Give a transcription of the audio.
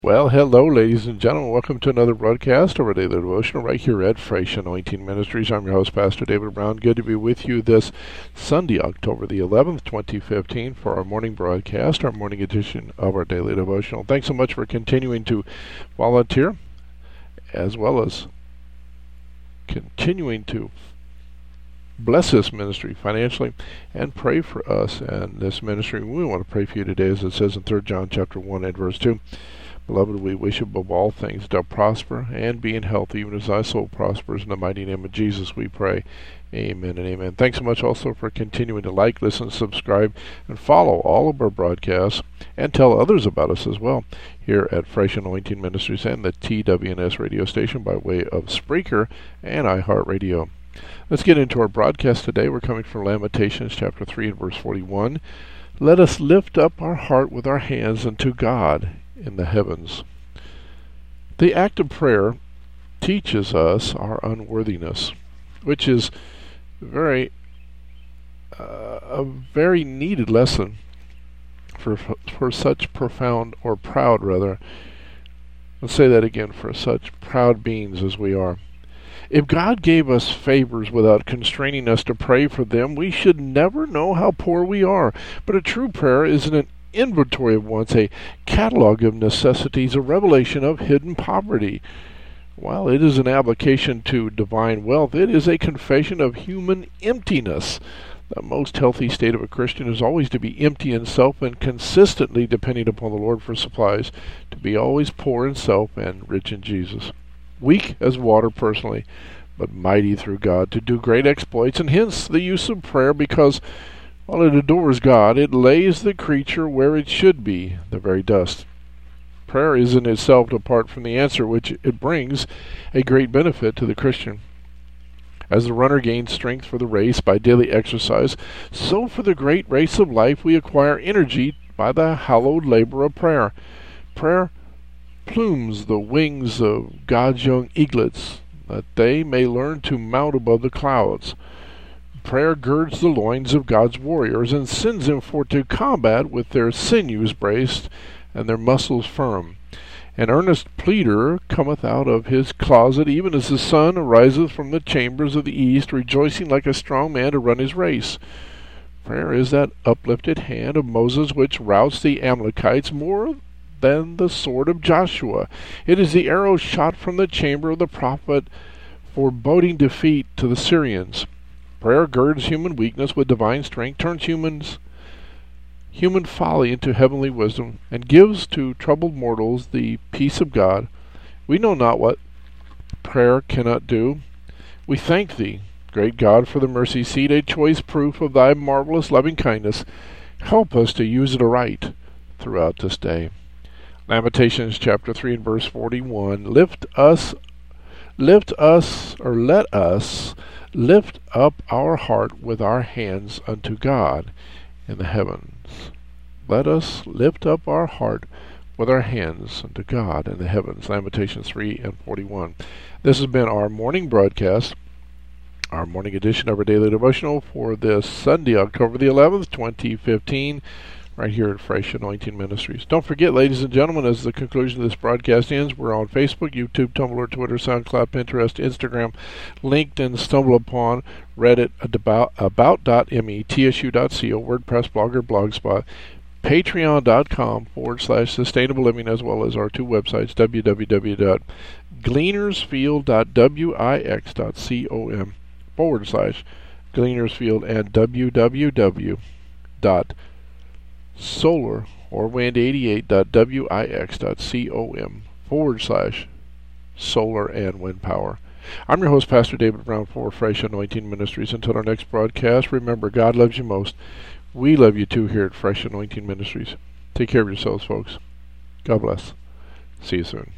Well, hello, ladies and gentlemen. Welcome to another broadcast of our daily devotional right here at Fresh Anointing Ministries. I'm your host, Pastor David Brown. Good to be with you this Sunday, October the 11th, 2015, for our morning broadcast, our morning edition of our daily devotional. Thanks so much for continuing to volunteer, as well as continuing to bless this ministry financially and pray for us and this ministry. We want to pray for you today, as it says in 3 John chapter 1 and verse 2. Beloved, we wish above all things to prosper and be in health, even as thy soul prospers. In the mighty name of Jesus, we pray. Amen and amen. Thanks so much also for continuing to like, listen, subscribe, and follow all of our broadcasts and tell others about us as well here at Fresh Anointing Ministries and the TWNS radio station by way of Spreaker and iHeartRadio. Let's get into our broadcast today. We're coming from Lamentations chapter 3 and verse 41. Let us lift up our heart with our hands unto God in the heavens. The act of prayer teaches us our unworthiness, which is very uh, a very needed lesson for for such profound or proud rather. Let's say that again for such proud beings as we are. If God gave us favors without constraining us to pray for them, we should never know how poor we are. But a true prayer isn't an inventory of wants, a catalog of necessities, a revelation of hidden poverty. While it is an application to divine wealth, it is a confession of human emptiness. The most healthy state of a Christian is always to be empty in self and consistently depending upon the Lord for supplies, to be always poor in self and rich in Jesus. Weak as water personally, but mighty through God to do great exploits, and hence the use of prayer because while it adores God, it lays the creature where it should be, the very dust. Prayer is in itself, apart from the answer which it brings, a great benefit to the Christian. As the runner gains strength for the race by daily exercise, so for the great race of life we acquire energy by the hallowed labor of prayer. Prayer plumes the wings of God's young eaglets, that they may learn to mount above the clouds. Prayer girds the loins of God's warriors and sends them forth to combat with their sinews braced and their muscles firm. An earnest pleader cometh out of his closet, even as the sun ariseth from the chambers of the east, rejoicing like a strong man to run his race. Prayer is that uplifted hand of Moses which routs the Amalekites more than the sword of Joshua. It is the arrow shot from the chamber of the prophet, foreboding defeat to the Syrians. Prayer girds human weakness with divine strength, turns humans human folly into heavenly wisdom, and gives to troubled mortals the peace of God. We know not what prayer cannot do. We thank thee, great God, for the mercy seat, a choice proof of thy marvelous loving kindness. Help us to use it aright throughout this day. Lamentations chapter 3 and verse 41. Lift us, lift us, or let us lift up our heart with our hands unto God in the heavens. Let us lift up our heart with our hands unto God in the heavens. Lamentations 3 and 41. This has been our morning broadcast, our morning edition of our daily devotional for this Sunday, October the 11th, 2015 right here at Fresh Anointing Ministries. Don't forget, ladies and gentlemen, as the conclusion of this broadcast ends, we're on Facebook, YouTube, Tumblr, Twitter, SoundCloud, Pinterest, Instagram, LinkedIn, StumbleUpon, Reddit, about, about.me, tsu.co, WordPress, Blogger, Blogspot, patreon.com forward slash sustainable living, as well as our two websites, www.gleanersfield.wix.com forward slash gleanersfield and www.solar or wind88.wix.com forward slash solar and wind power. I'm your host, Pastor David Brown for Fresh Anointing Ministries. Until our next broadcast, remember, God loves you most. We love you too here at Fresh Anointing Ministries. Take care of yourselves, folks. God bless. See you soon.